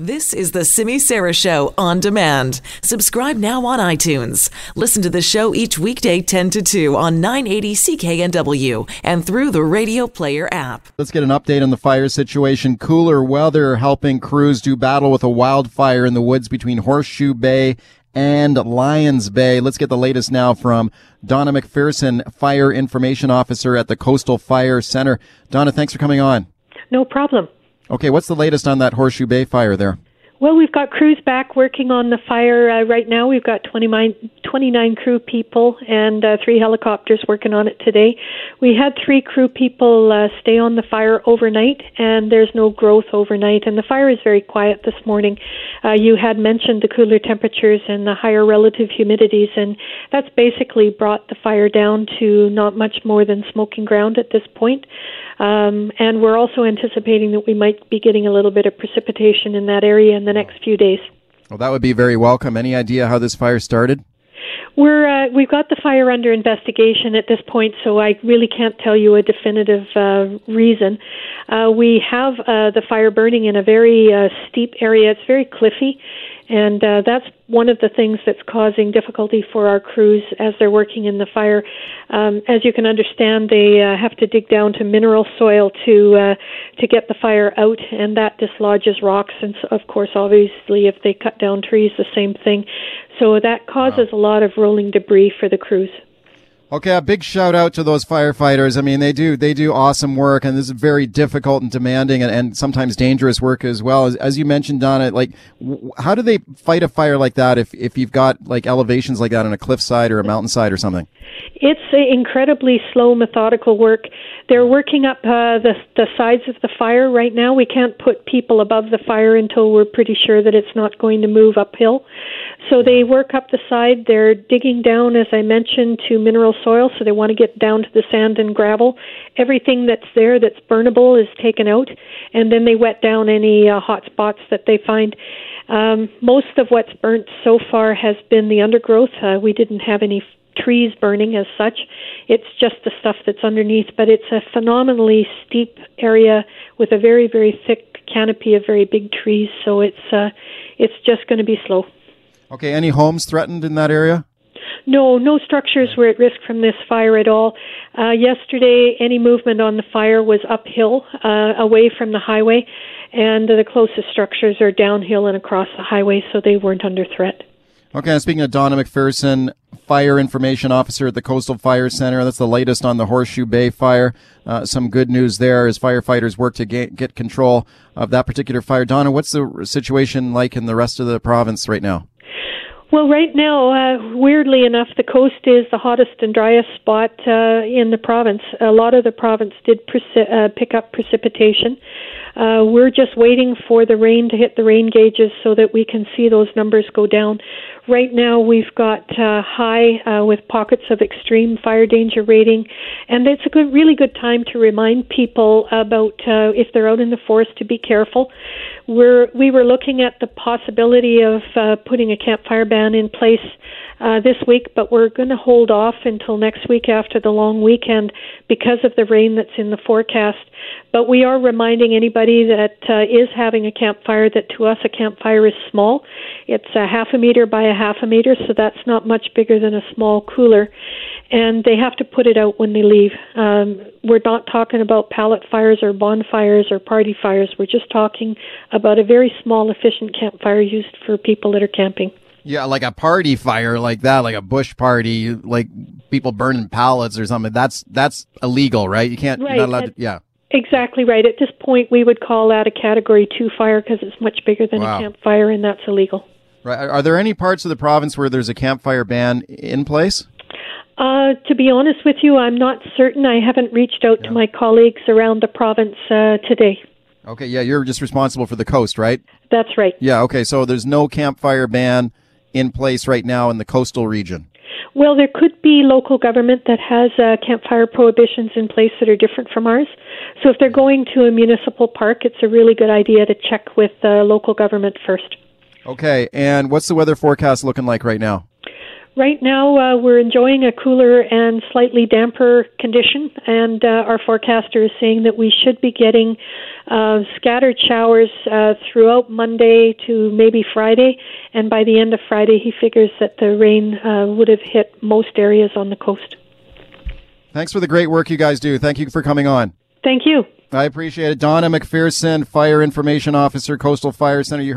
This is the Simi Sara Show on demand. Subscribe now on iTunes. Listen to the show each weekday 10 to 2 on 980 CKNW and through the Radio Player app. Let's get an update on the fire situation. Cooler weather helping crews do battle with a wildfire in the woods between Horseshoe Bay and Lions Bay. Let's get the latest now from Donna McPherson, Fire Information Officer at the Coastal Fire Center. Donna, thanks for coming on. No problem. Okay, what's the latest on that Horseshoe Bay fire there? Well, we've got crews back working on the fire uh, right now. We've got 29, 29 crew people and uh, three helicopters working on it today. We had three crew people uh, stay on the fire overnight, and there's no growth overnight. And the fire is very quiet this morning. Uh, you had mentioned the cooler temperatures and the higher relative humidities, and that's basically brought the fire down to not much more than smoking ground at this point. Um, and we're also anticipating that we might be getting a little bit of precipitation in that area in the next few days. Well, that would be very welcome. Any idea how this fire started? We're uh, we've got the fire under investigation at this point, so I really can't tell you a definitive uh, reason. Uh, we have uh, the fire burning in a very uh, steep area. It's very cliffy, and uh, that's one of the things that's causing difficulty for our crews as they're working in the fire. Um, as you can understand, they uh, have to dig down to mineral soil to uh, to get the fire out, and that dislodges rocks. And of course, obviously, if they cut down trees, the same thing. So that causes wow. a lot of rolling debris for the crews. Okay, a big shout out to those firefighters. I mean, they do they do awesome work, and this is very difficult and demanding, and, and sometimes dangerous work as well. As, as you mentioned, Donna, like w- how do they fight a fire like that if if you've got like elevations like that on a cliffside or a mountainside or something? It's incredibly slow, methodical work. They're working up uh, the the sides of the fire right now. We can't put people above the fire until we're pretty sure that it's not going to move uphill. So they work up the side. They're digging down, as I mentioned, to mineral soil. So they want to get down to the sand and gravel. Everything that's there that's burnable is taken out, and then they wet down any uh, hot spots that they find. Um, most of what's burnt so far has been the undergrowth. Uh, we didn't have any trees burning as such. It's just the stuff that's underneath, but it's a phenomenally steep area with a very, very thick canopy of very big trees. So it's uh, it's just going to be slow. Okay, any homes threatened in that area? No, no structures were at risk from this fire at all. Uh, yesterday, any movement on the fire was uphill, uh, away from the highway, and the closest structures are downhill and across the highway, so they weren't under threat. Okay, speaking of Donna McPherson, Fire Information Officer at the Coastal Fire Center. That's the latest on the Horseshoe Bay fire. Uh, some good news there as firefighters work to get, get control of that particular fire. Donna, what's the situation like in the rest of the province right now? Well, right now, uh, weirdly enough, the coast is the hottest and driest spot uh, in the province. A lot of the province did preci- uh, pick up precipitation. Uh, we're just waiting for the rain to hit the rain gauges so that we can see those numbers go down. Right now, we've got uh, high uh, with pockets of extreme fire danger rating, and it's a good, really good time to remind people about uh, if they're out in the forest to be careful. We're we were looking at the possibility of uh, putting a campfire ban in place uh, this week, but we're going to hold off until next week after the long weekend because of the rain that's in the forecast. But we are reminding anybody that uh, is having a campfire that to us a campfire is small. It's a half a meter by a half a meter, so that's not much bigger than a small cooler. And they have to put it out when they leave. Um, we're not talking about pallet fires or bonfires or party fires. We're just talking about a very small, efficient campfire used for people that are camping. Yeah, like a party fire like that, like a bush party, like people burning pallets or something. That's that's illegal, right? You can't. Right. You're not allowed to, yeah. Exactly right. At this point, we would call that a Category Two fire because it's much bigger than wow. a campfire, and that's illegal. Right. Are there any parts of the province where there's a campfire ban in place? Uh, to be honest with you, I'm not certain. I haven't reached out yeah. to my colleagues around the province uh, today. Okay, yeah, you're just responsible for the coast, right? That's right. Yeah, okay, so there's no campfire ban in place right now in the coastal region? Well, there could be local government that has uh, campfire prohibitions in place that are different from ours. So if they're going to a municipal park, it's a really good idea to check with uh, local government first. Okay, and what's the weather forecast looking like right now? Right now, uh, we're enjoying a cooler and slightly damper condition, and uh, our forecaster is saying that we should be getting uh, scattered showers uh, throughout Monday to maybe Friday, and by the end of Friday, he figures that the rain uh, would have hit most areas on the coast. Thanks for the great work you guys do. Thank you for coming on. Thank you. I appreciate it. Donna McPherson, Fire Information Officer, Coastal Fire Center. You